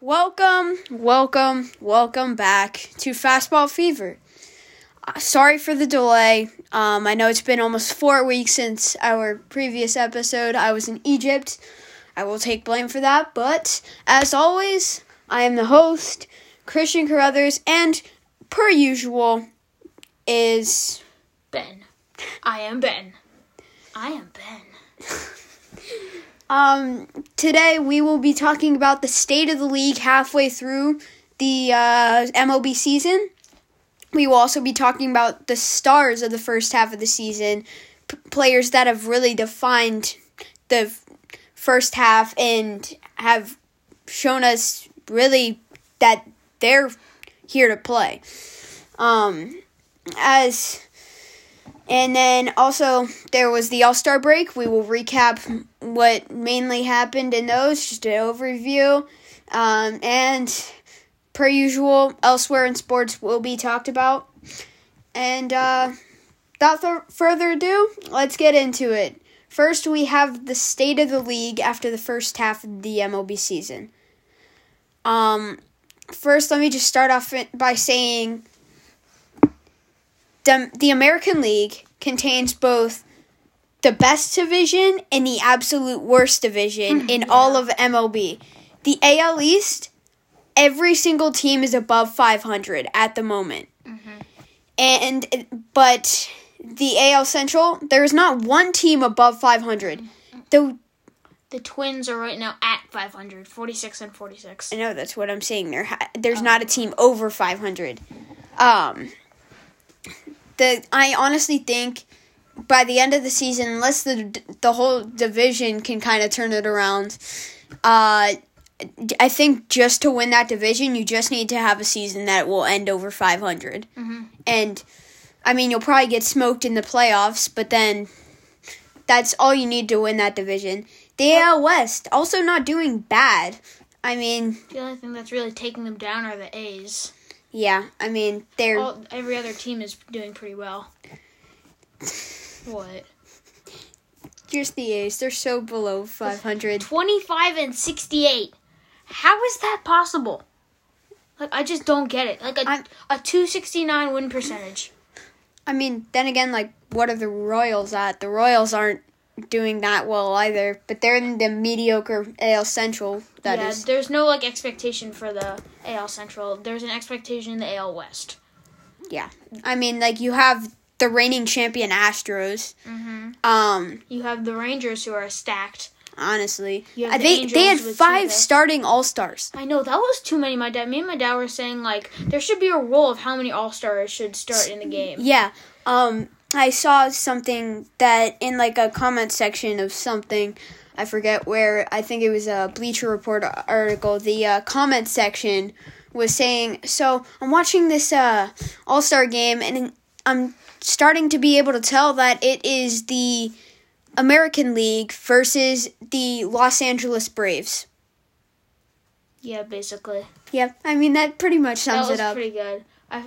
Welcome, welcome, welcome back to Fastball Fever. Uh, sorry for the delay. Um, I know it's been almost four weeks since our previous episode. I was in Egypt. I will take blame for that, but as always, I am the host, Christian Carruthers, and per usual, is Ben. I am Ben. I am Ben. Um, today we will be talking about the state of the league halfway through the uh, MLB season. We will also be talking about the stars of the first half of the season, p- players that have really defined the f- first half and have shown us really that they're here to play. Um, as and then also there was the All Star break. We will recap what mainly happened in those, just an overview. Um, and per usual, elsewhere in sports will be talked about. And uh, without th- further ado, let's get into it. First, we have the state of the league after the first half of the MLB season. Um, first, let me just start off by saying the, the American League contains both the best division and the absolute worst division hmm. in all of MLB. The AL East, every single team is above 500 at the moment. Mm-hmm. And but the AL Central, there is not one team above 500. Mm-hmm. The The Twins are right now at 500, 46 and 46. I know that's what I'm saying. There, there's oh. not a team over 500. Um, the I honestly think by the end of the season, unless the the whole division can kind of turn it around, uh, I think just to win that division, you just need to have a season that will end over 500. And I mean, you'll probably get smoked in the playoffs, but then that's all you need to win that division. The AL West also not doing bad. I mean, The only thing that's really taking them down are the A's. Yeah, I mean they're All, every other team is doing pretty well. What? just the A's. They're so below 500. 25 and 68. How is that possible? Like I just don't get it. Like a I'm- a 269 win percentage. I mean, then again, like, what are the Royals at? The Royals aren't doing that well either, but they're in the mediocre AL Central. That is, yeah, there's no like expectation for the AL Central. There's an expectation in the AL West. yeah. I mean, like, you have the reigning champion Astros. Mm-hmm. Um, You have the Rangers who are stacked. honestly, the they they had five starting All Stars. I know that was too many. My dad, me and my dad were saying like there should be a rule of how many All Stars should start in the game. Yeah. Um, I saw something that in like a comment section of something. I forget where. I think it was a Bleacher Report article. The uh, comment section was saying, "So I'm watching this uh, All Star game, and I'm starting to be able to tell that it is the American League versus the Los Angeles Braves." Yeah, basically. Yeah, I mean that pretty much sums it up. pretty good. I,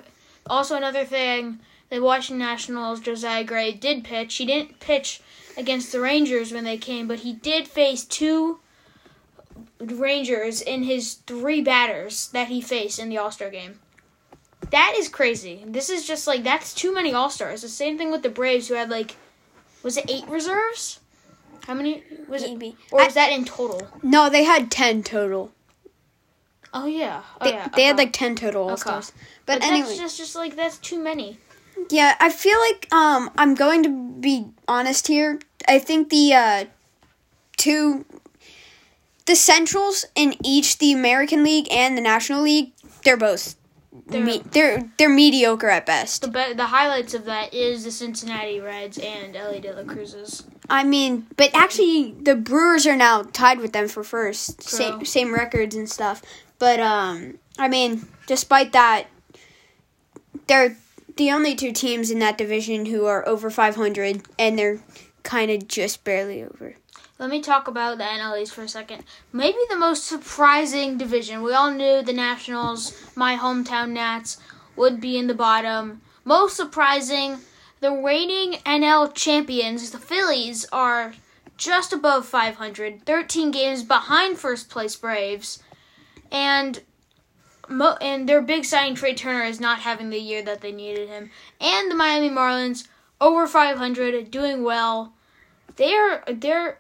also, another thing, the Washington Nationals, Josiah Gray did pitch. He didn't pitch against the Rangers when they came, but he did face two Rangers in his three batters that he faced in the All Star game. That is crazy. This is just like that's too many All Stars. The same thing with the Braves, who had like, was it eight reserves? How many was it? Maybe. Or I- was that in total? no, they had ten total. Oh yeah. Oh They, yeah. they had like ten total All Okay. Stars. But, But, anyway, that's just just like that's too many. Yeah, I feel like um I'm going to be honest here. I think the uh two the centrals in each the American League and the National League, they're both They're- me- they're they're mediocre at best. The be- the highlights of that is the Cincinnati Reds and Elly De La Cruz's. I mean, but actually the Brewers are now tied with them for first. Same same records and stuff. But um I mean, despite that they're the only two teams in that division who are over 500 and they're kind of just barely over. Let me talk about the NL East for a second. Maybe the most surprising division. We all knew the Nationals, my hometown Nats, would be in the bottom. Most surprising, the reigning NL champions, the Phillies, are just above 500, 13 games behind first place Braves. and mo- and their big signing Trea Turner is not having the year that they needed him. And the Miami Marlins over 500, doing well. They're they're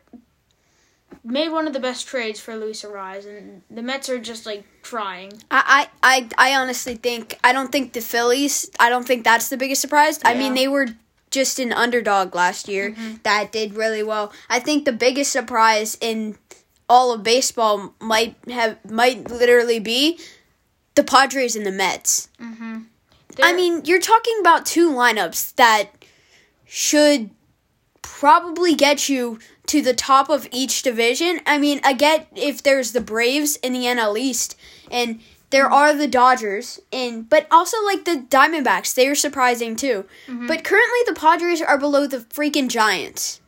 made one of the best trades for Luis Arraez, and the Mets are just like trying. I, I, I honestly think I don't think the Phillies. I don't think that's the biggest surprise. I mean, they were just an underdog last year mm-hmm. that did really well. I think the biggest surprise in all of baseball might have might literally be the Padres and the Mets. Mm-hmm. I They're- mean, you're talking about two lineups that should probably get you to the top of each division. I mean, I get if there's the Braves in the NL East and there mm-hmm. are the Dodgers and but also like the Diamondbacks, they are surprising too. Mm-hmm. But currently the Padres are below the freaking Giants.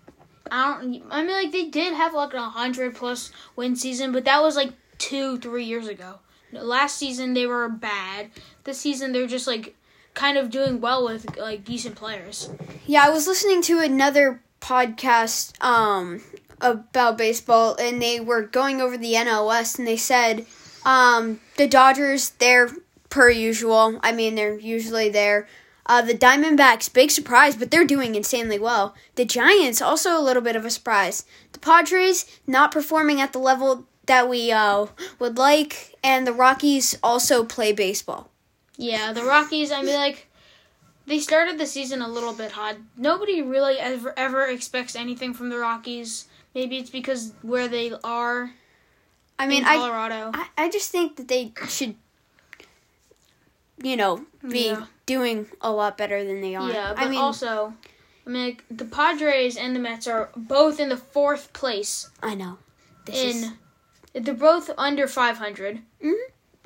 I don't. I mean, like they did have like a hundred plus win season, but that was like two, three years ago. Last season they were bad. This season they're just like kind of doing well with like decent players. Yeah, I was listening to another podcast um about baseball and they were going over the NL West and they said um the Dodgers they're per usual. I mean, they're usually there. Uh, the Diamondbacks, big surprise, but they're doing insanely well. The Giants, also a little bit of a surprise. The Padres, not performing at the level that we uh, would like. And the Rockies also play baseball. Yeah, the Rockies. I mean, like they started the season a little bit hot. Nobody really ever ever expects anything from the Rockies. Maybe it's because where they are I mean, in I, Colorado. I, I just think that they should, you know, be Yeah. doing a lot better than they are. Yeah, but I mean, also, I mean, like, the Padres and the Mets are both in the fourth place I know. This in. is, They're both under 500. Mhm.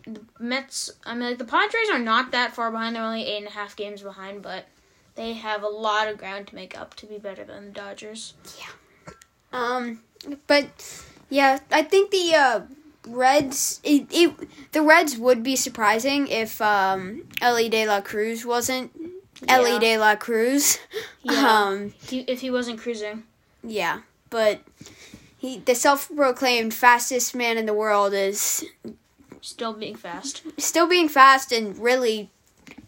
The Mets, I mean, like, the Padres are not that far behind. They're only eight and a half games behind, but they have a lot of ground to make up to be better than the Dodgers. Yeah. Um, but yeah, I think the uh, Reds, it, it, the Reds would be surprising if um, Elly De La Cruz wasn't Elly De La Cruz. Yeah. Um, He, if he wasn't cruising. yeah, but he, the self-proclaimed fastest man in the world, is Still being fast. still being fast and really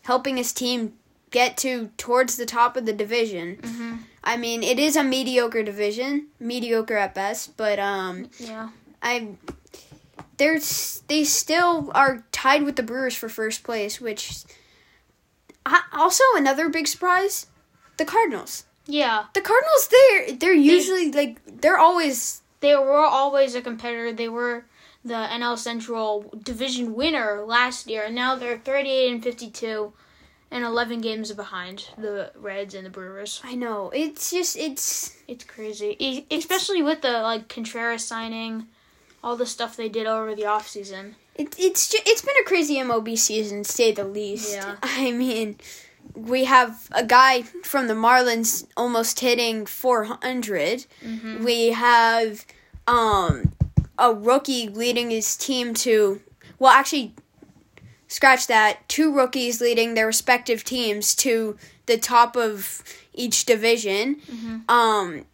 helping his team get to towards the top of the division. hmm I mean, it is a mediocre division, mediocre at best, but um, Yeah. I there's they still are tied with the Brewers for first place, which I, also another big surprise, the Cardinals. Yeah. The Cardinals, they're they're usually like they're always They were always a competitor. They were the NL Central division winner last year, and now they're 38 and 52 and 11 games behind the Reds and the Brewers. I know it's just it's It's crazy, E- especially with the like Contreras signing, all the stuff they did over the offseason. It, it's ju- it's been a crazy MLB season, to say the least. Yeah. I mean, we have a guy from the Marlins almost hitting 400. Mm-hmm. We have um a rookie leading his team to well, actually, scratch that. Two rookies leading their respective teams to the top of each division. Mhm. Um.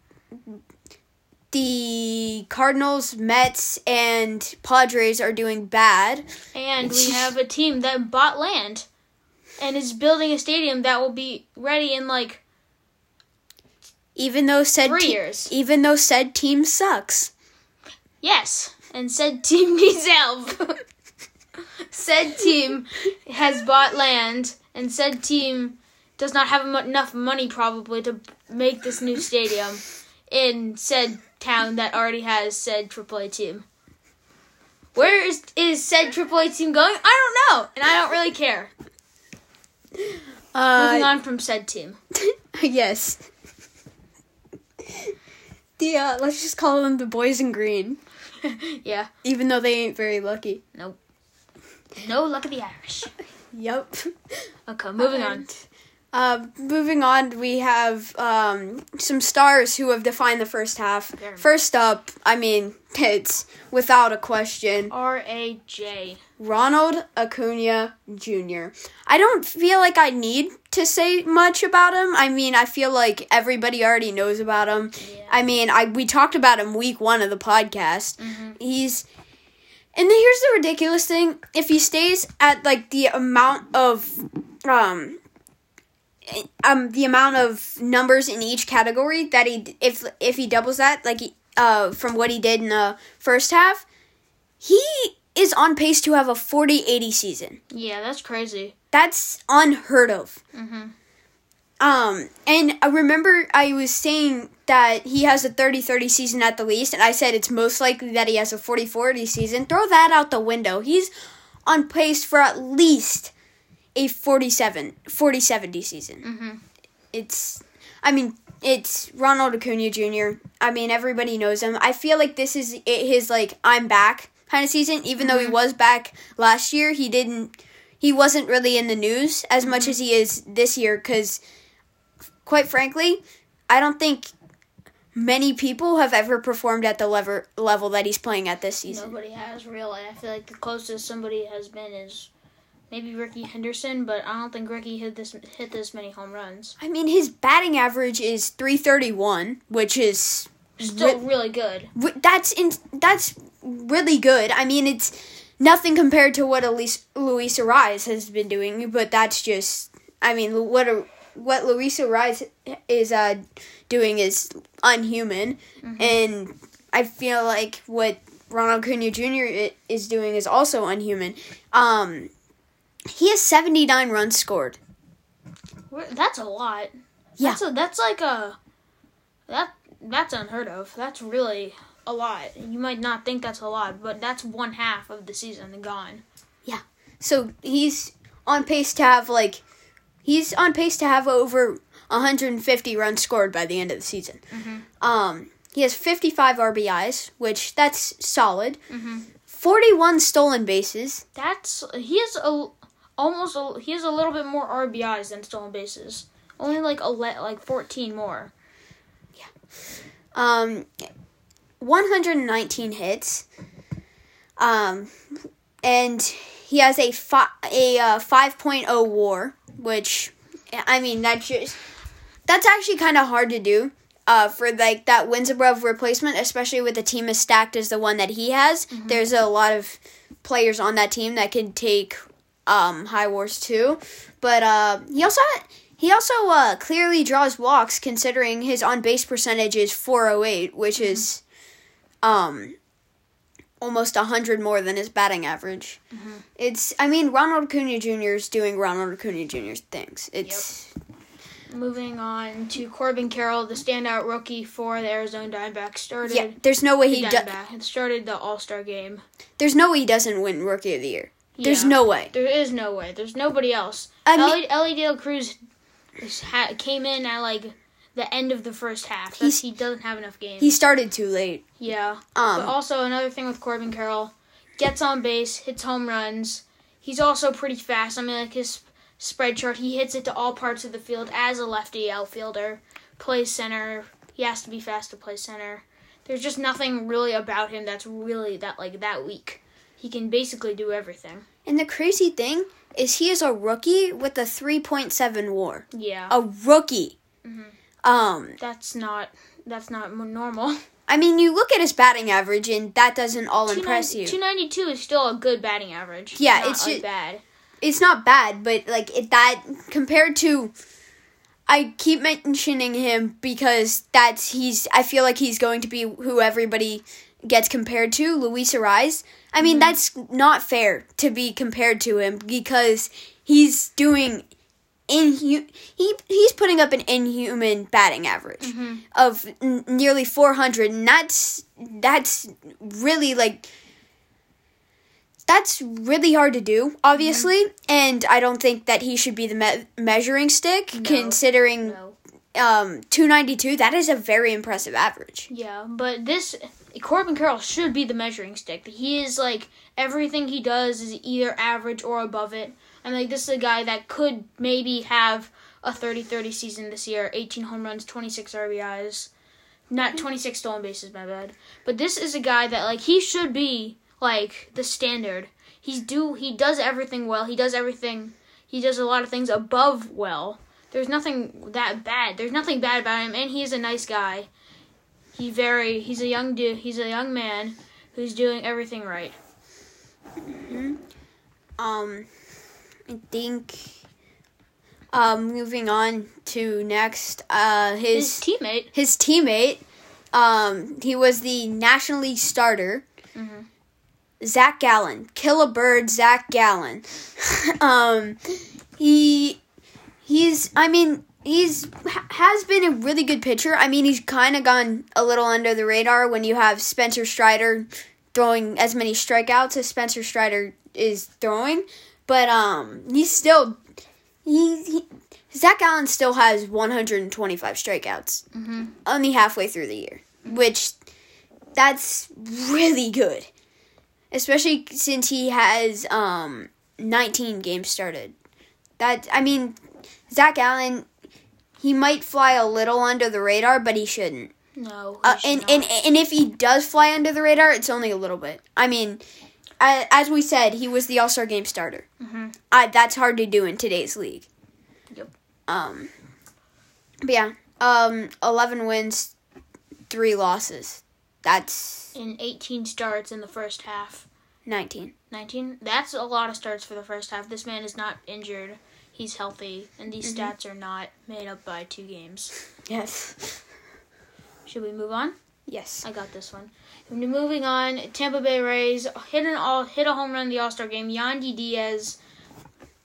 The Cardinals, Mets, and Padres are doing bad. And we have a team that bought land and is building a stadium that will be ready in like Even though said three te- years. even though said team sucks. Yes, and said team needs help. said team has bought land, and said team does not have enough money probably to make this new stadium in said town that already has said AAA team. Where is is said AAA team going? I don't know, and I don't really care. Moving Uh, on from said team. yes. The uh, let's just call them the boys in green, yeah, even though they ain't very lucky. Nope. No luck of the Irish. Yep. Okay, moving on. And, Uh, moving on, we have um, some stars who have defined the first half. Very First up, I mean, it's without a question, R A J. Ronald Acuna Jr. I don't feel like I need to say much about him. I mean, I feel like everybody already knows about him. Yeah. I mean, I we talked about him week one of the podcast. Mhm. He's And then here's the ridiculous thing: if he stays at like the amount of um um the amount of numbers in each category that he if if he doubles that like uh from what he did in the first half, he is on pace to have a 40-80 season. Yeah, that's crazy. That's unheard of. Mhm. Um, and I remember I was saying that he has a 30 30 season at the least, and I said it's most likely that he has a 40 40 season. Throw that out the window. He's on pace for at least a 47 40 70 season. Mhm. It's, I mean, it's Ronald Acuna Jr. I mean, everybody knows him. I feel like this is his, like, I'm back kind of season. Even though he was back last year, he didn't, he wasn't really in the news as much as he is this year because quite frankly, I don't think many people have ever performed at the level level that he's playing at this season. Nobody has really. I feel like the closest somebody has been is maybe Rickey Henderson, but I don't think Rickey hit this hit this many home runs. I mean, his batting average is 331, which is Still really good. Ri- that's in, that's really good. I mean, it's nothing compared to what Elise, Luis Arraez has been doing, but that's just I mean, what a, what Luis Arraez is uh, doing is unhuman, and I feel like what Ronald Acuna Jr. is doing is also unhuman. Um, he has 79 runs scored. That's a lot. Yeah. That's a, that's like a that that's unheard of. That's really a lot. You might not think that's a lot, but that's one half of the season gone. Yeah. So he's on pace to have like he's on pace to have over 150 runs scored by the end of the season. Um, he has 55 RBIs, which that's solid. Mhm. 41 stolen bases. That's he has a almost a, he has a little bit more RBIs than stolen bases. Only like a like 14 more. Yeah. Um, 119 hits. Um, and he has a fi- a uh, 5.0 WAR, which I mean that just that's actually kind of hard to do. Uh, for like that wins above replacement, especially with a team as stacked as the one that he has, there's a lot of players on that team that can take um, high wars too. But uh, he also he also uh, clearly draws walks, considering his on base percentage is 408, which is um almost 100 more than his batting average. It's I mean Ronald Acuna Jr. is doing Ronald Acuna Jr. things. It's Moving on to Corbin Carroll, the standout rookie for the Arizona Diamondbacks, started yeah. There's no way the he do- Diamondback and started the All Star game. There's no way he doesn't win Rookie of the Year. There's Yeah. no way. There is no way. There's nobody else. I mean- Elly, Elly Dale Cruz ha, came in at like the end of the first half. That's, he doesn't have enough games. He started too late. yeah. But Um, also another thing with Corbin Carroll, gets on base, hits home runs. He's also pretty fast. I mean, like his spread chart, he hits it to all parts of the field as a lefty outfielder. Plays center. He has to be fast to play center. There's just nothing really about him that's really that like that weak. He can basically do everything. and the crazy thing is he is a rookie with a 3.7 WAR. Yeah. A rookie. Mhm. Um, That's not that's not normal. I mean, you look at his batting average, and that doesn't all impress you. Two ninety two is still a good batting average. Yeah, not, it's like, bad. it's not bad, but like it that compared to I keep mentioning him because that's he's I feel like he's going to be who everybody gets compared to, Luis Arraez. I mean, mm-hmm. that's not fair to be compared to him because he's doing inhu- he he's putting up an inhuman batting average mm-hmm. of n- nearly 400 and that's that's really like that's really hard to do, obviously, mm-hmm. and I don't think that he should be the me- measuring stick, considering No. um, 292. That is a very impressive average. Yeah, but this Corbin Carroll should be the measuring stick. He is like everything he does is either average or above it. And like this is a guy that could maybe have a 30-30 season this year, 18 home runs, 26 RBIs. Not hmm. 26 stolen bases, my bad. But this is a guy that like he should be like the standard. He's do he does everything well. He does everything he does a lot of things above well. There's nothing that bad. There's nothing bad about him and he's a nice guy. He very he's a young dude. He's a young man who's doing everything right. Um, I think. Um, moving on to next, uh, His his teammate. his teammate, um, he was the National League starter. Mhm. Zac Gallen, kill a bird, Zac Gallen. um, he he's I mean he's ha- has been a really good pitcher. I mean he's kind of gone a little under the radar when you have Spencer Strider throwing as many strikeouts as Spencer Strider is throwing, but um he's still he, he Zac Gallen still has 125 strikeouts Mm-hmm. only halfway through the year, which that's really good, especially since he has um 19 games started. That I mean, Zac Gallen, he might fly a little under the radar, but he shouldn't. No. Uh, and, and not. and if he does fly under the radar, it's only a little bit. I mean, as we said, he was the All Star Game starter. Mhm. I, that's hard to do in today's league. Yep. Um. But yeah, um, eleven wins, three losses. That's in 18 starts in the first half. nineteen. 19? That's a lot of starts for the first half. This man is not injured. He's healthy, and these Mm-hmm. stats are not made up by two games. Yes. Should we move on? Yes. I got this one. Moving on, Tampa Bay Rays hit an all hit a home run in the All Star game. Yandy Diaz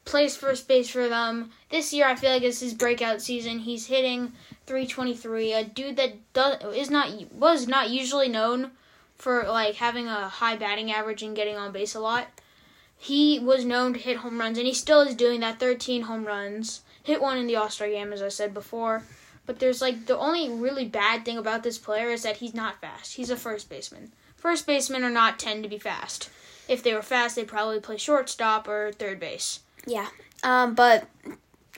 plays first base for them. This year, I feel like it's his breakout season. He's hitting 323. A dude that does is not was not usually known for like having a high batting average and getting on base a lot. He was known to hit home runs, and he still is doing that. 13 home runs. Hit one in the All Star game, as I said before. But there's like the only really bad thing about this player is that he's not fast. He's a first baseman. First basemen are not tend to be fast. If they were fast, they'd probably play shortstop or third base. Yeah. Um, but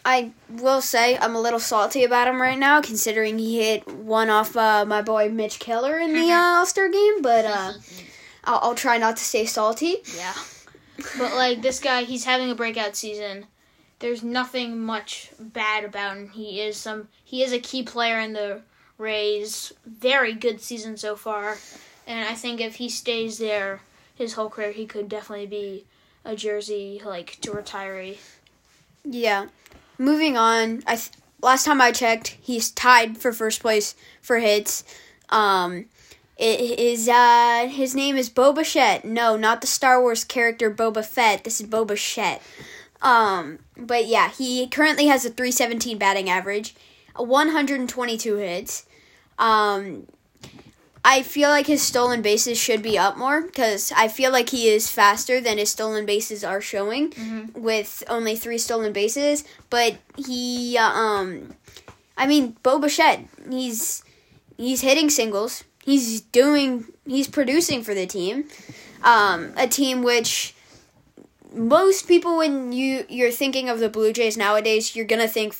I will say I'm a little salty about him right now, considering he hit one off uh, my boy Mitch Keller in the uh, All Star game. But uh, I'll, I'll try not to stay salty. Yeah. But like this guy, he's having a breakout season. There's nothing much bad about him. He is some he is a key player in the Rays. Very good season so far. And I think if he stays there his whole career, he could definitely be a jersey like to retiree. Yeah. Moving on, I th- last time I checked, he's tied for first place for hits. Um, it is uh his name is Boba Fett. No, not the Star Wars character Boba Fett. This is Boba Fett. Um, but yeah, he currently has a 317 batting average, a 122 hits. Um, I feel like his stolen bases should be up more because I feel like he is faster than his stolen bases are showing with only three stolen bases. But he, uh, um, I mean, Boba Fett, he's he's hitting singles. He's doing, he's producing for the team, um, a team which most people when you you're thinking of the Blue Jays nowadays, you're gonna think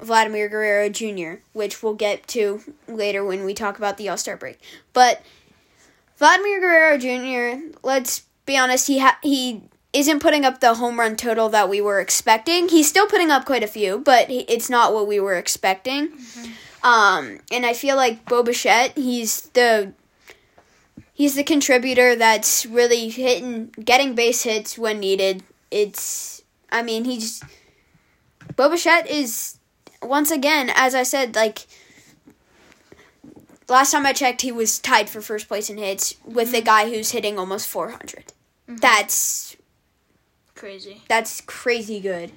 Vladimir Guerrero Jr., which we'll get to later when we talk about the All Star break. But Vladimir Guerrero Jr., let's be honest, he ha- he isn't putting up the home run total that we were expecting. He's still putting up quite a few, but it's not what we were expecting. Um, and I feel like Bo Bichette, he's the he's the contributor that's really hitting, getting base hits when needed. It's, I mean, he's Bo Bichette is once again, as I said, like last time I checked, he was tied for first place in hits with a guy who's hitting almost 400. That's Crazy. that's crazy good.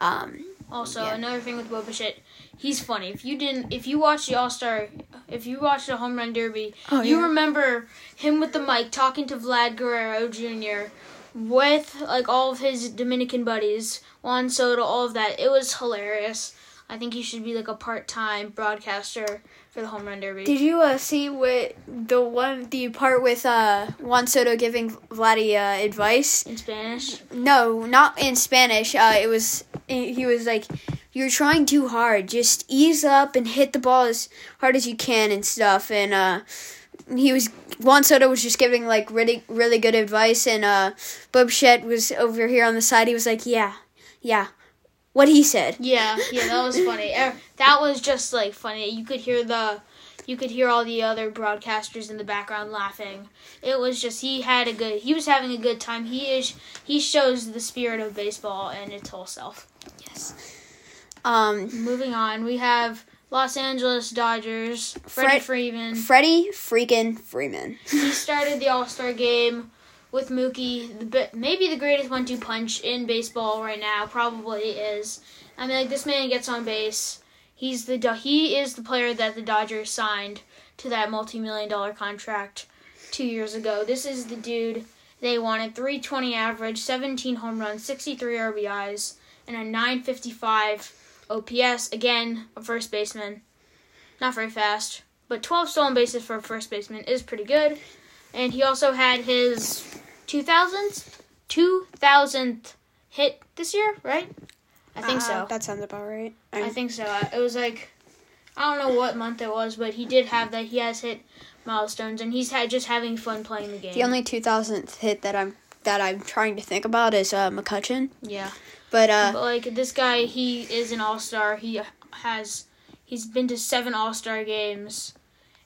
Um, Also, Yeah. another thing with Boba Fett, he's funny. If you didn't, if you watched the All Star, if you watched the Home Run Derby, Oh, you yeah. remember him with the mic talking to Vlad Guerrero Jr. with like all of his Dominican buddies, Juan Soto, all of that. It was hilarious. I think he should be like a part-time broadcaster for the Home Run Derby. Did you uh, see what the one the part with uh, Juan Soto giving Vladdy uh, advice? in Spanish. No, not in Spanish. Uh, it was he was like, "You're trying too hard. Just ease up and hit the ball as hard as you can and stuff." And uh, he was Juan Soto was just giving like really really good advice, and uh, Bo Bichette was over here on the side. He was like, "Yeah, yeah." What he said. Yeah, yeah, that was funny. Er, That was just like funny. You could hear the You could hear all the other broadcasters in the background laughing. It was just he had a good. He was having a good time. He is. He shows the spirit of baseball and its whole self. Yes. Um, Moving on, we have Los Angeles Dodgers. Freddie Fred- Freeman. Freddie freaking Freeman. he started the All Star game with Mookie, the, maybe the greatest one-two punch in baseball right now. Probably is. I mean, like this man gets on base. He's the Do- he is the player that the Dodgers signed to that multi-million dollar contract two years ago. This is the dude they wanted. 320 average, 17 home runs, 63 RBIs, and a 955 OPS. Again, a first baseman. Not very fast, but 12 stolen bases for a first baseman is pretty good. And he also had his 2000th 2000th hit this year, right? I think Uh, so. That sounds about right. I I'm- think so. Uh, It was like I don't know what month it was, but he did have that. He has hit milestones, and he's had just having fun playing the game. the only 2000th hit that I'm that I'm trying to think about is uh, McCutcheon. yeah, But uh, but like this guy, he is an all star. He has he's been to seven all star games,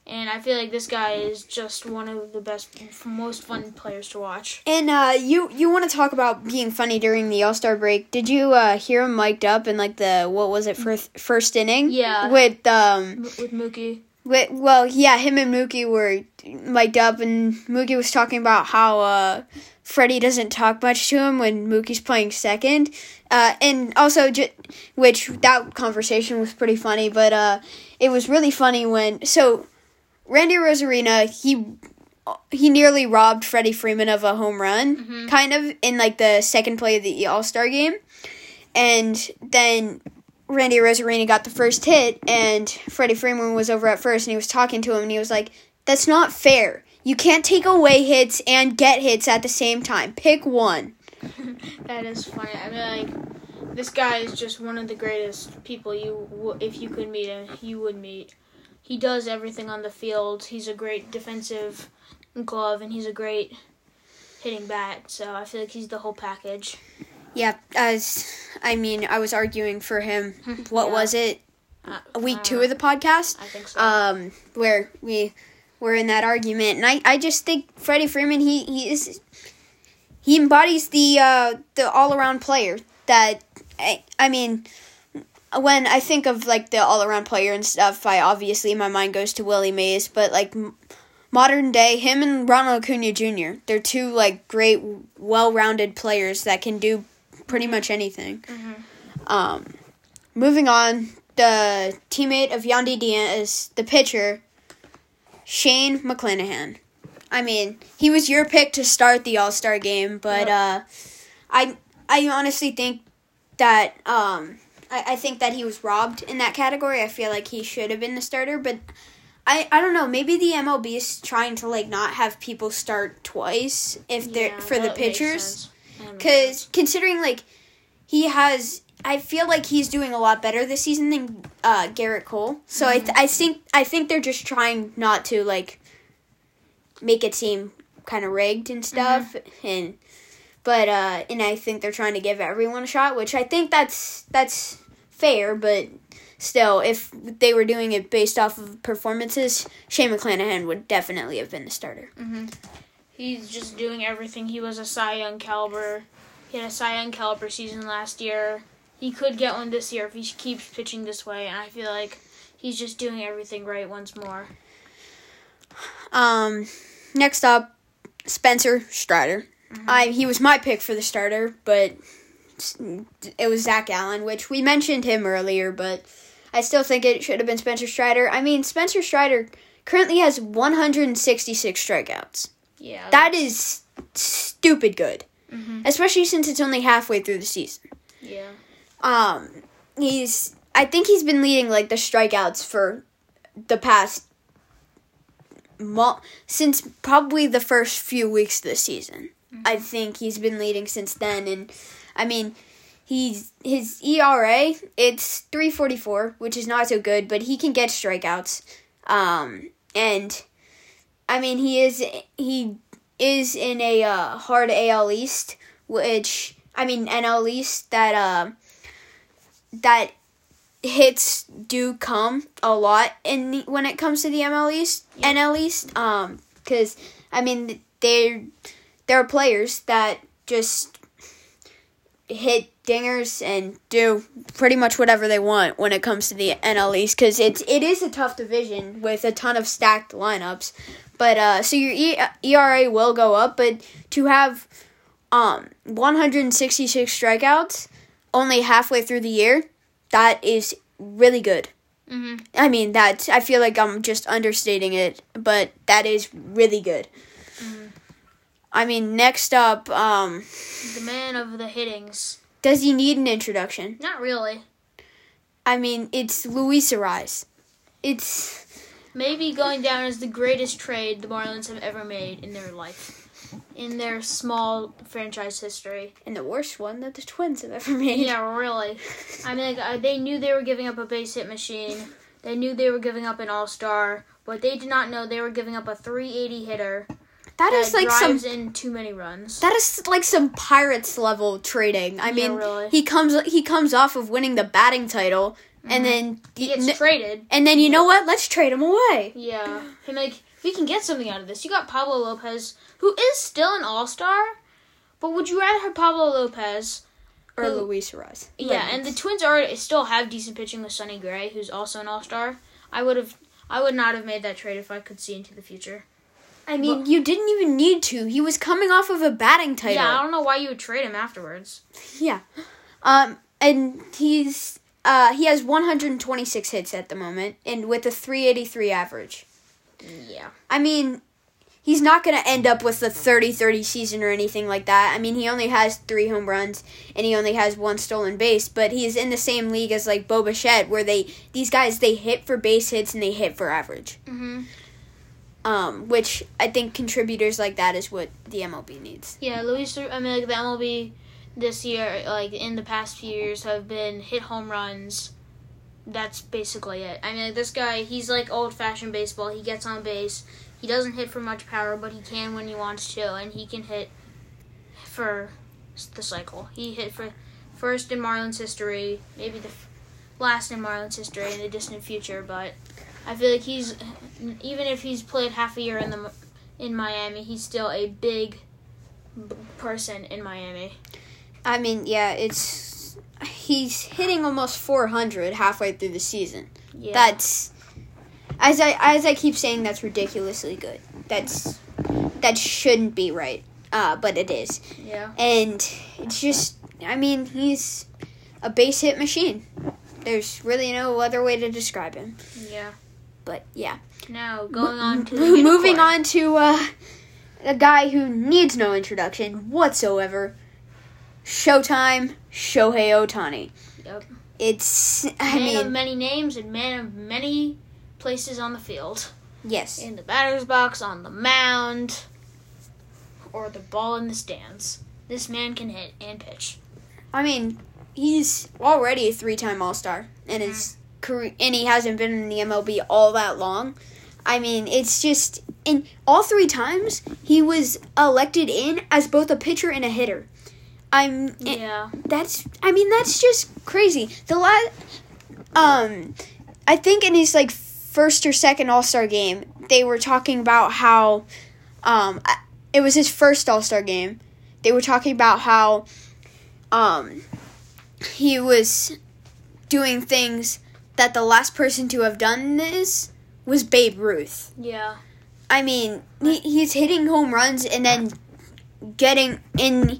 and I feel like this guy is just one of the best, most fun players to watch. and uh, you you want to talk about being funny during the All Star break? Did you uh, hear him mic'd up in like the what was it first first inning? Yeah. With um with Mookie. with, well yeah him and Mookie were mic'd up and Mookie was talking about how uh Freddie doesn't talk much to him when Mookie's playing second. Uh, and also, ju- which that conversation was pretty funny, but uh, it was really funny when so Randy Arozarena he he nearly robbed Freddie Freeman of a home run, kind of in like the second play of the All Star game, and then Randy Arozarena got the first hit, and Freddie Freeman was over at first, and he was talking to him, and he was like, "That's not fair. You can't take away hits and get hits at the same time. Pick one." That is funny. I mean, like this guy is just one of the greatest people you, w- if you could meet him, you would meet. He does everything on the field. He's a great defensive glove, and he's a great hitting bat. So I feel like he's the whole package. Yeah, as I mean, I was arguing for him. What Yeah. was it? Uh, Week uh, two of the podcast. I think so. um, where we were in that argument, and I, I just think Freddie Freeman he, he is he embodies the uh, the all around player that I, I mean when I think of like the all around player and stuff, I obviously my mind goes to Willie Mays, but like m- modern day, him and Ronald Acuna Jr. They're two like great, well rounded players that can do pretty much anything. Um, moving on, the teammate of Yandy Diaz, the pitcher, Shane McClanahan. I mean, he was your pick to start the All Star game, but Yep. uh, I I honestly think that um, I, I think that he was robbed in that category. I feel like he should have been the starter, but I, I don't know. Maybe the MLB is trying to like not have people start twice if they're Yeah, for the pitchers. sense. That makes Because considering like he has, I feel like he's doing a lot better this season than uh, Gerrit Cole. So I, th- I think I think they're just trying not to like make it seem kind of rigged and stuff. And but uh, and I think they're trying to give everyone a shot, which I think that's that's fair. But still, if they were doing it based off of performances, Shane McClanahan would definitely have been the starter. He's just doing everything. He was a Cy Young caliber. He had a Cy Young caliber season last year. He could get one this year if he keeps pitching this way, and I feel like he's just doing everything right once more. Um, next up, Spencer Strider. I he was my pick for the starter, but it was Zac Gallen, which we mentioned him earlier, but I still think it should have been Spencer Strider. I mean, Spencer Strider currently has 166 strikeouts. Yeah, That is stupid good, Mhm. especially since it's only halfway through the season. yeah. Um, he's I think he's been leading like the strikeouts for the past mo- since probably the first few weeks of this season. I think he's been leading since then, and I mean, he's his ERA it's three forty four, which is not so good, but he can get strikeouts. Um, and I mean, he is he is in a uh, hard AL East, which I mean NL East that uh, that hits do come a lot in the, when it comes to the ML East, Yeah. NL East. Um, because I mean, there there are players that just hit dingers and do pretty much whatever they want when it comes to the NL East because it's it is a tough division with a ton of stacked lineups. But uh, so your e- ERA will go up, but to have um 166 strikeouts only halfway through the year, that is really good. hmm I mean that I feel like I'm just understating it, but that is really good. I mean, next up, um, The man of the hittings. does he need an introduction? Not really. I mean, it's Luis Arraez. It's Maybe going down as the greatest trade the Marlins have ever made in their life, in their small franchise history. and the worst one that the Twins have ever made. Yeah, really. I mean, like, uh, they knew they were giving up a base hit machine. They knew they were giving up an all star, but they did not know they were giving up a 380 hitter that that is like some in too many runs. That is like some Pirates level trading. I Yeah, mean, really. he comes he comes off of winning the batting title, and then Mm-hmm. he gets n- traded. and then you know what? Let's trade him away. Yeah, I'm like, we can get something out of this. You got Pablo Lopez, who is still an all star, but would you rather have Pablo Lopez? Or Who- Luis Arraez. Yeah, and the Twins already still have decent pitching with Sonny Gray, who's also an all star. I would have, I would not have made that trade if I could see into the future. I mean, you didn't even need to. He was coming off of a batting title. Yeah, I don't know why you would trade him afterwards. Yeah. Um, and he's uh he has 126 hits at the moment, and with a 383 average. Yeah. I mean, he's not going to end up with a 30-30 season or anything like that. I mean, he only has three home runs and he only has one stolen base, but he's in the same league as like Bo Bichette, where they these guys they hit for base hits and they hit for average. Mhm. Um, which I think contributors like that is what the MLB needs. Yeah, Luis. I mean, like the MLB this year, like in the past few years, have been hit home runs. That's basically it. I mean, this guy, he's like old fashioned baseball. He gets on base. He doesn't hit for much power, but he can when he wants to, and he can hit for the cycle. He hit for first in Marlins history, maybe the last in Marlins history in the distant future. But I feel like he's even if he's played half a year in the in Miami, he's still a big person in Miami. I mean, yeah, it's he's hitting almost 400 halfway through the season. Yeah. That's as I as I keep saying that's ridiculously good. That's that shouldn't be right. Uh, but it is. yeah. And it's just I mean, he's a base hit machine. There's really no other way to describe him. Yeah. But yeah. Now going on to the Moving on to uh, a guy who needs no introduction whatsoever. Showtime, Shohei Ohtani. Yep. It's I man of many names and man of many places on the field. yes. In the batter's box, on the mound, or the ball in the stands. This man can hit and pitch. I mean, he's already a three-time All-Star, and mm-hmm. his career, and he hasn't been in the MLB all that long. I mean, it's just, and all three times he was elected in as both a pitcher and a hitter. I'm, Yeah. that's, I mean, that's just crazy. The last, um, I think in his like first or second All Star game, they were talking about how, um, it was his first All Star game. They were talking about how, um, he was doing things that the last person to have done this was Babe Ruth. Yeah. I mean, he, he's hitting home runs and then getting in.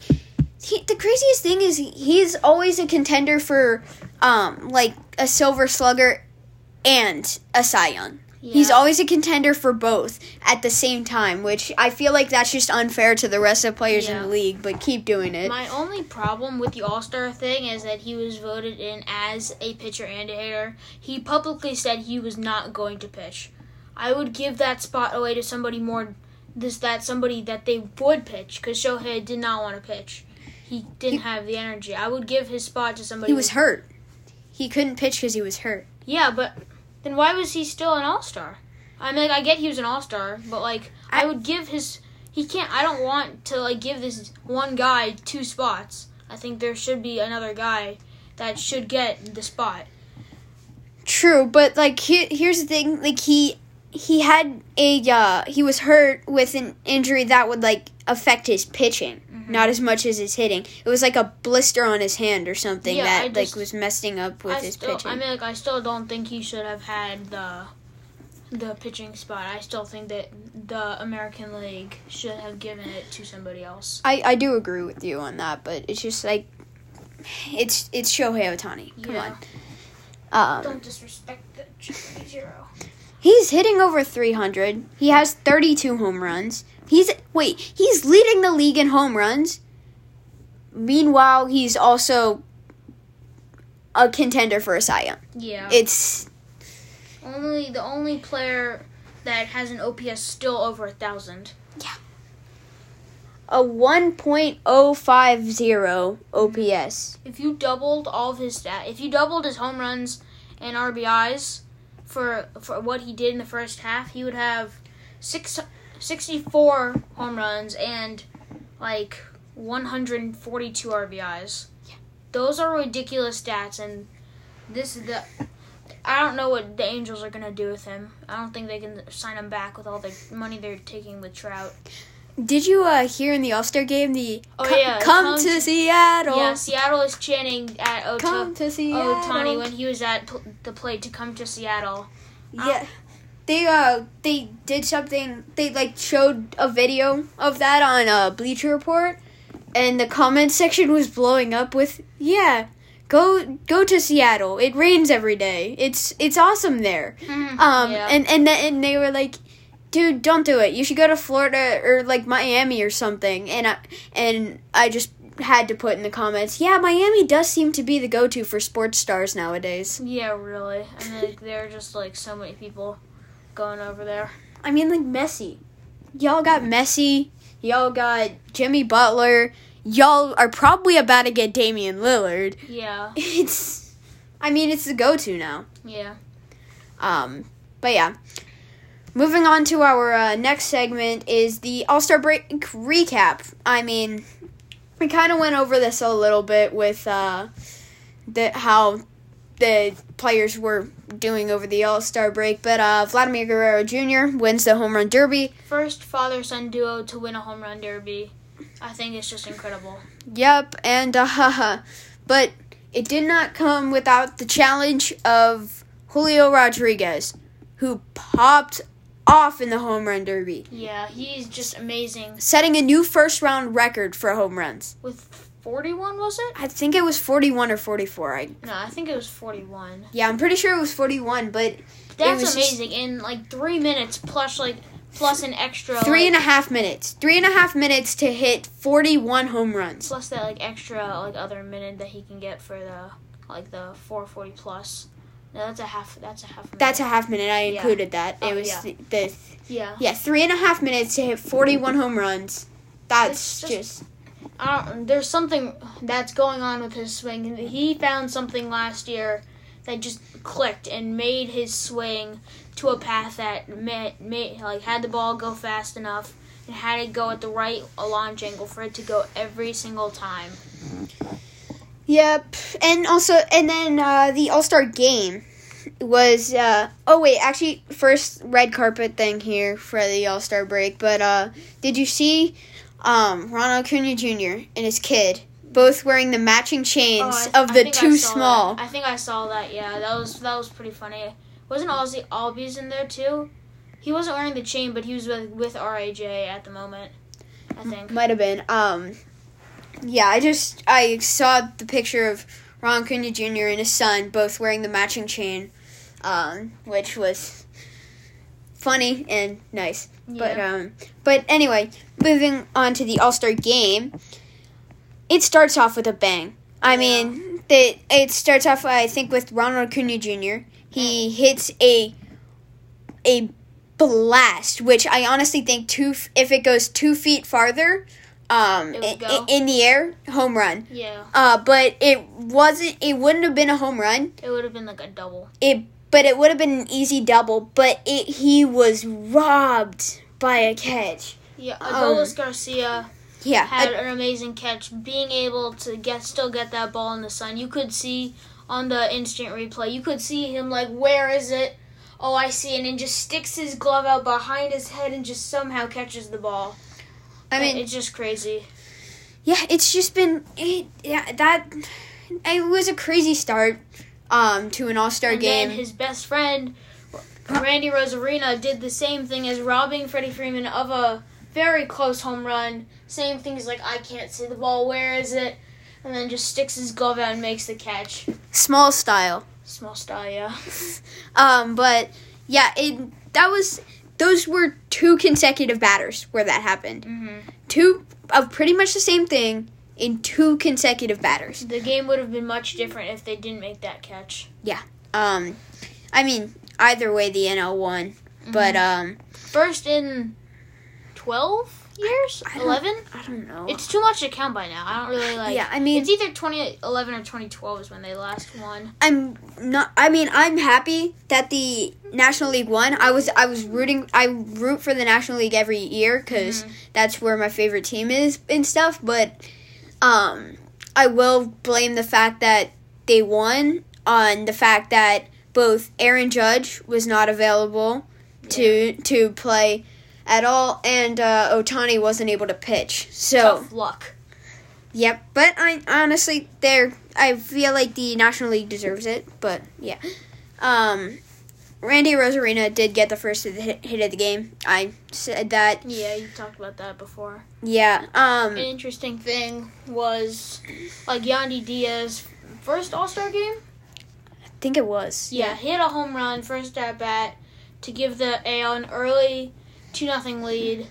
He, the craziest thing is he's always a contender for, um, like a Silver Slugger and a Cy Young. He's always a contender for both at the same time, which I feel like that's just unfair to the rest of players in the league. But keep doing it. My only problem with the All Star thing is that he was voted in as a pitcher and a hitter. He publicly said he was not going to pitch. I would give that spot away to somebody more, this that somebody that they would pitch because Shohei did not want to pitch. He didn't He- have the energy. I would give his spot to somebody. he was who- hurt. He couldn't pitch because he was hurt. Yeah, but then why was he still an All Star? I mean, like, I get he was an All Star, but like I, I- would give his. He can't. I don't want to like give this one guy two spots. I think there should be another guy that should get the spot. True, but like here, here's the thing: like he he had a uh, he was hurt with an injury that would like affect his pitching, Mm-hmm. not as much as his hitting. It was like a blister on his hand or something Yeah, that just- like was messing up with I his still, pitching. I mean, like, I still don't think he should have had the the pitching spot. I still think that the American League should have given it to somebody else. I, I do agree with you on that, but it's just like it's it's Shohei Ohtani. Come Yeah. on. Um, Don't disrespect the zero. he's hitting over 300. He has 32 home runs. He's wait, he's leading the league in home runs. Meanwhile, he's also a contender for a Cy Young. Yeah. It's only the only player that has an OPS still over a thousand. Yeah. a 1.050 mm-hmm. OPS. If you doubled all of his stat, if you doubled his home runs and RBIs for for what he did in the first half, he would have six, 64 home runs and like 142 RBIs. Yeah. Those are ridiculous stats and this is the I don't know what the Angels are going to do with him. I don't think they can sign him back with all the money they're taking with Trout. Did you uh, hear in the All Star game the Oh, "Co- yeah, come, come to, to- Seattle"? Yeah, Seattle is chanting at Ota- Come to Seattle. Ohtani when he was at pl- the plate to come to Seattle. Yeah. They uh they did something they like showed a video of that on uh Bleacher Report and the comment section was blowing up with yeah go go to Seattle. It rains every day. It's it's awesome there. Um Yeah. and and then and they were like dude don't do it. You should go to Florida or like Miami or something. And I and I just had to put in the comments yeah Miami does seem to be the go-to for sports stars nowadays. Yeah, really. I mean, like, there are just like so many people going over there. I mean, like Messi. Y'all got Messi. Y'all got Jimmy Butler. Y'all are probably about to get Damian Lillard. Yeah, It's, I mean, it's the go-to now. yeah. Um, but yeah. Moving on to our uh, next segment is the All Star break recap. I mean, we kind of went over this a little bit with uh, the how the players were doing over the All Star break, but uh, Vladimir Guerrero Jr. wins the home run derby. First father son duo to win a home run derby. I think it's just incredible. Yep, and uh, but it did not come without the challenge of Julio Rodriguez, who popped off in the home run derby, Yeah, he's just amazing. setting a new first round record for home runs. With 41, was it? I think it was 41 or 44. I No, I think it was 41. yeah, I'm pretty sure it was 41, but That's was just- amazing. In like three minutes plus like plus an extra three and a half minutes, three and a half minutes to hit 41 home runs. plus that like extra like other minute that he can get for the like the 440 plus. No, that's a half. That's a half. Minute. That's a half minute. I Yeah. included that. Oh, it was yeah. the, the yeah. yeah three and a half minutes to hit 41 home runs. That's just just- Don't, there's something that's going on with his swing. He found something last year that just clicked and made his swing to a path that made like had the ball go fast enough and had it go at the right launch angle for it to go every single time. Yep, and also, and then uh, the All Star game was. Uh, oh wait, actually, first red carpet thing here for the All Star break. But uh, did you see um, Ronald Acuna Jr. and his kid both wearing the matching chains Oh, I- of the too small? that. I think I saw that. Yeah, that was that was pretty funny. Wasn't Ozzy Albies in there too? He wasn't wearing the chain, but he was with with Raj at the moment. I think. Might have been. Um, yeah, I just I saw the picture of Ron Acuna Jr. and his son both wearing the matching chain, um, which was funny and nice. But um, but anyway, moving on to the All Star game, it starts off with a bang. I Yeah. mean, the it starts off I think with Ronald Acuna Jr. He hits a a blast, which I honestly think two if it goes two feet farther, um, It would in, in the air, home run. yeah, Uh, but it wasn't. It wouldn't have been a home run. it would have been like a double. It, but it would have been an easy double. But it he was robbed by a catch. Yeah, Um, Adolis Garcia Yeah, had an amazing catch, being able to get still get that ball in the sun. You could see on the instant replay. You could see him like, where is it? Oh, I see, and then just sticks his glove out behind his head and just somehow catches the ball. I mean, it's just crazy. Yeah, it's just been it, yeah that it was a crazy start um to an All Star game. then his best friend Randy Arozarena did the same thing as robbing Freddie Freeman of a very close home run. Same thing. He's like, I can't see the ball. Where is it? And then just sticks his glove out and makes the catch. Small style. Small style, yeah. Um, but yeah, it that was those were two consecutive batters where that happened. hmm Two of pretty much the same thing in two consecutive batters. The game would have been much different if they didn't make that catch. Yeah. Um, I mean, either way, the NL won. But um, First in 12 years? I don't- 11? I don't know. It's too much to count by now. I don't really like. yeah, I mean, It's either 2011 or 2012 is when they last won. I'm not. I mean, I'm happy that the National League won. I was. I was rooting. I root for the National League every year because Mhm. that's where my favorite team is and stuff. But um, I will blame the fact that they won on the fact that both Aaron Judge was not available to to play at all, and uh, Ohtani wasn't able to pitch. So. Tough luck. Yep, but I honestly, there, I feel like the National League deserves it. But yeah, um, Randy Arozarena did get the first hit hit of the game. I said that. Yeah, you talked about that before. Yeah. Um. An interesting thing was like Yandy Diaz first All Star game. I think it was. Yeah, he had a home run first at bat to give the AL an early two nothing lead.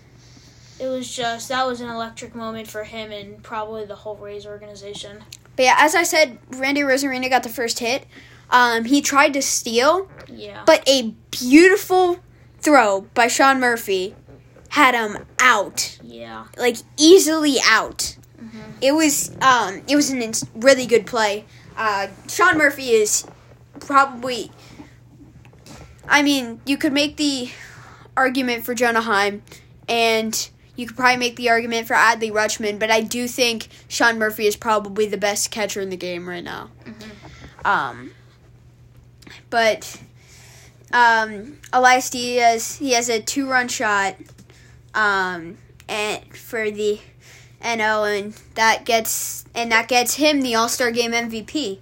It was just that was an electric moment for him and probably the whole Rays organization. But yeah, as I said, Randy Arozarena got the first hit. Um, he tried to steal, Yeah. but a beautiful throw by Sean Murphy had him out. Yeah. like easily out. Mhm. It was um it was an ins- really good play. Uh, Sean Murphy is probably. I mean, you could make the argument for Jonah Heim, and you could probably make the argument for Adley Rutschman, but I do think Sean Murphy is probably the best catcher in the game right now. Um, but um, Elias Diaz, he has a two-run shot, um, and for the NL, and that gets and that gets him the All Star Game MVP.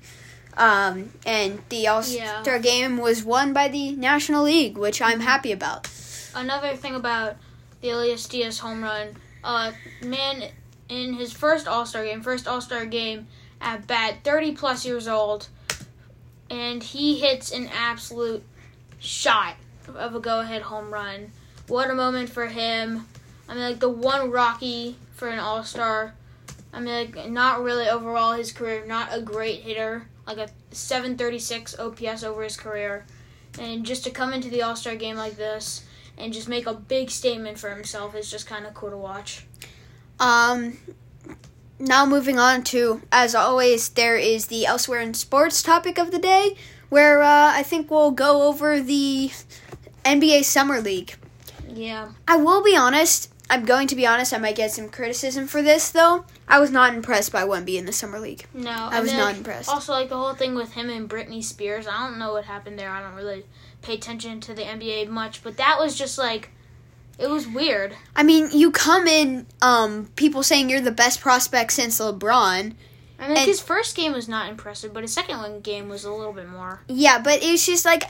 Um, and the All Star Yeah. Game was won by the National League, which I'm happy about. Another thing about the Elias Diaz home run, uh, man, in his first All Star game, first All Star game at bat, 30 plus years old, and he hits an absolute shot of a go ahead home run. What a moment for him. I mean, like the one Rocky for an All Star. I mean, like, not really overall his career, not a great hitter, like a 736 OPS over his career. And just to come into the All Star game like this and just make a big statement for himself is just kind of cool to watch. Um, now moving on to, as always, there is the elsewhere in sports topic of the day, where uh, I think we'll go over the NBA Summer League. Yeah. I will be honest. I'm going to be honest. I might get some criticism for this, though. I was not impressed by Wemby in the Summer League. No, I was mean, not impressed. Also, like the whole thing with him and Britney Spears, I don't know what happened there. I don't really pay attention to the NBA much, but that was just like, it was weird. I mean, you come in, um, people saying you're the best prospect since LeBron. I mean, And- his first game was not impressive, but his second one game was a little bit more. Yeah, but it's just like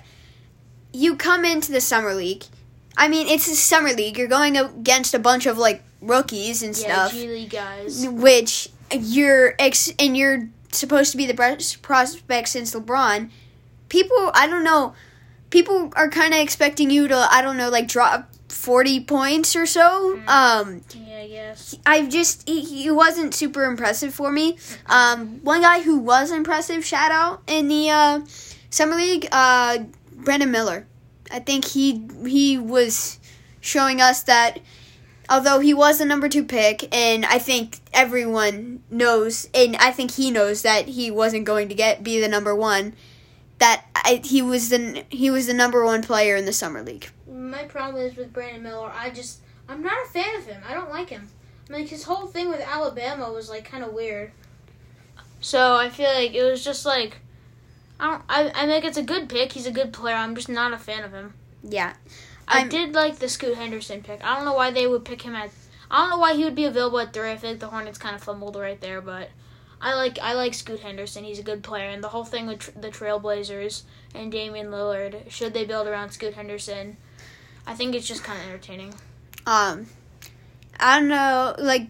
you come into the summer league. I mean, it's a summer league. You're going against a bunch of like rookies and Yeah, stuff, G League guys. which you're ex- and you're supposed to be the best prospect since LeBron. People, I don't know. People are kind of expecting you to, I don't know, like drop forty points or so. Um, Yeah, I guess. I just he, he wasn't super impressive for me. Um, one guy who was impressive, shout out in the uh, summer league, uh, Brandon Miller. I think he he was showing us that although he was the number two pick, and I think everyone knows, and I think he knows that he wasn't going to get be the number one. That I, he was the he was the number one player in the summer league. My problem is with Brandon Miller. I just I'm not a fan of him. I don't like him. Like his whole thing with Alabama was like kind of weird. So I feel like it was just like I don't. I, I think it's a good pick. He's a good player. I'm just not a fan of him. Yeah. I I'm- did like the Scoot Henderson pick. I don't know why they would pick him at. I don't know why he would be available at three. I feel like the Hornets kind of fumbled right there, but I like I like Scoot Henderson. He's a good player, and the whole thing with tr- the Trailblazers and Damian Lillard, should they build around Scoot Henderson, I think it's just kind of entertaining. Um, I don't know. Like,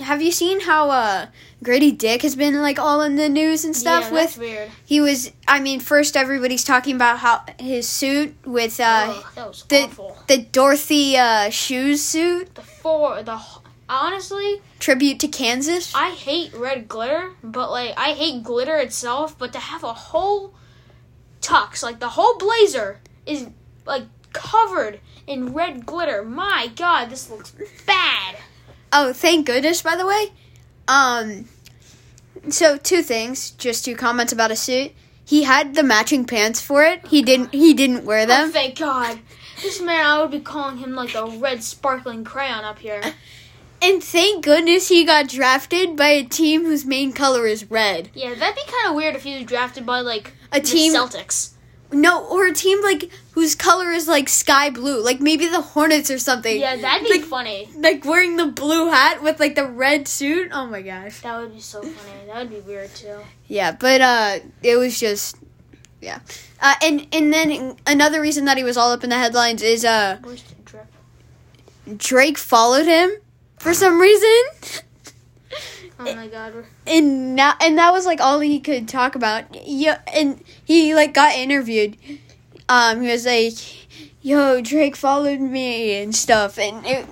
have you seen how uh Gradey Dick has been like all in the news and stuff? yeah, with weird. he was. I mean, first everybody's talking about how his suit with uh was the awful. the Dorothy uh shoes suit The four, the honestly, tribute to Kansas. I hate red glitter, but like I hate glitter itself. But to have a whole tux, like the whole blazer, is like covered in red glitter. My God, this looks bad. Oh, thank goodness, by the way. Um, so two things, just two comments about a suit. He had the matching pants for it. He didn't. He didn't wear them. Oh, thank God. This man, I would be calling him like a red sparkling crayon up here. And thank goodness he got drafted by a team whose main color is red. Yeah, that'd be kind of weird if he was drafted by like A the team, Celtics. No, or a team like whose color is like sky blue, like maybe the Hornets or something. Yeah, that'd be like, funny. like wearing the blue hat with like the red suit. Oh my gosh. That would be so funny. That would be weird too. Yeah, but uh, it was just, yeah, uh, and and then another reason that he was all up in the headlines is uh, Where's the drip? Drake followed him for some reason, Oh my God. and now and that was like all he could talk about. Yeah, and he like got interviewed. Um, he was like, "Yo, Drake followed me and stuff," and it,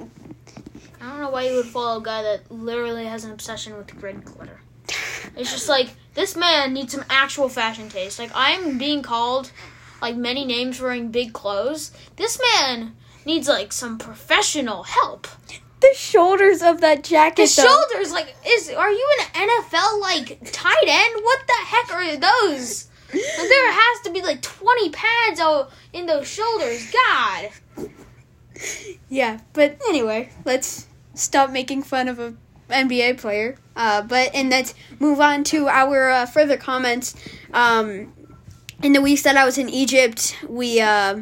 I don't know why you would follow a guy that literally has an obsession with red glitter. It's just like this man needs some actual fashion taste. Like I'm being called like many names wearing big clothes. This man needs like some professional help. The shoulders of that jacket. The though. shoulders, like, is are you an NFL like tight end? What the heck are those? Like, there has to be like twenty pads out in those shoulders. God. Yeah, but anyway, let's stop making fun of a NBA player. Uh, but and let's move on to our uh, further comments. Um, in the weeks that I was in Egypt, we uh,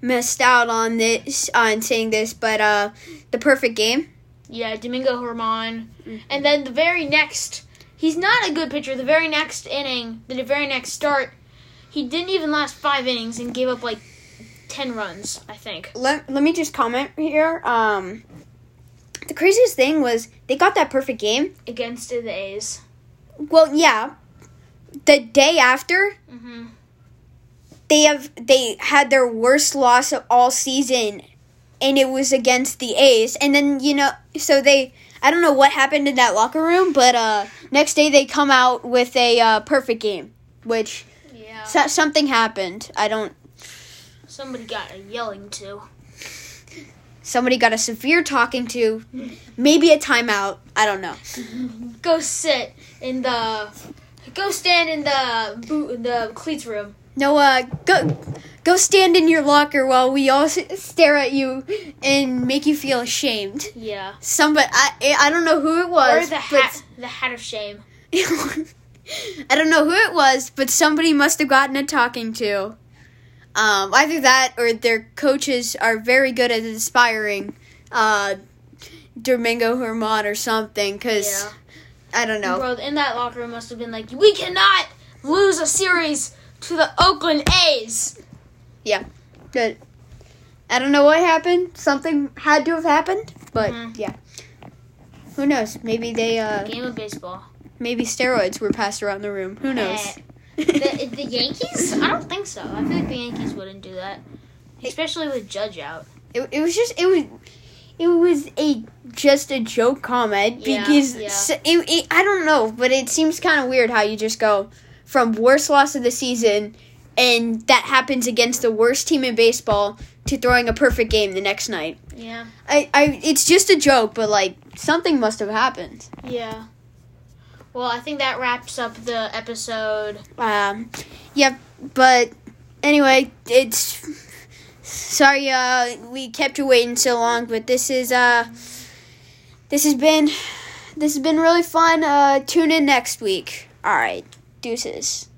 missed out on this on saying this, but uh, the perfect game. Yeah, Domingo German. And then the very next, he's not a good pitcher. The very next inning, the very next start, he didn't even last five innings and gave up like 10 runs, I think. Let Let me just comment here. Um, the craziest thing was they got that perfect game. Against the A's. Well, yeah, the day after hmm they have they had their worst loss of all season and it was against the A's and then you know so they I don't know what happened in that locker room but uh next day they come out with a uh, perfect game which Yeah. so, something happened I don't Somebody got a yelling to. somebody got a severe talking to maybe a timeout I don't know Go sit in the. Go stand in the boot, the cleats room. No uh go go stand in your locker while we all stare at you and make you feel ashamed Yeah. somebody I I don't know who it was Or the but- hat, the hat of shame. I don't know who it was, but somebody must have gotten a talking to. Um, either that or their coaches are very good at inspiring uh, Domingo German or something, because Yeah. I don't know. Bro, in that locker room must have been like, we cannot lose a series to the Oakland A's. But I don't know what happened. Something had to have happened, but Mhm. yeah. Who knows? Maybe they, uh, Game of baseball. maybe steroids were passed around the room. Who knows? The, the Yankees? I don't think so. I feel like the Yankees wouldn't do that, especially with Judge out. It, it was just it was it was a just a joke comment because yeah. s- it, it, I don't know, but it seems kind of weird how you just go from worst loss of the season and that happens against the worst team in baseball to throwing a perfect game the next night. Yeah. I, I it's just a joke, but like something must have happened. Yeah. Well, I think that wraps up the episode. Um, yeah, but anyway, it's sorry uh we kept you waiting so long, but this is uh this has been this has been really fun. Uh, tune in next week. All right, deuces.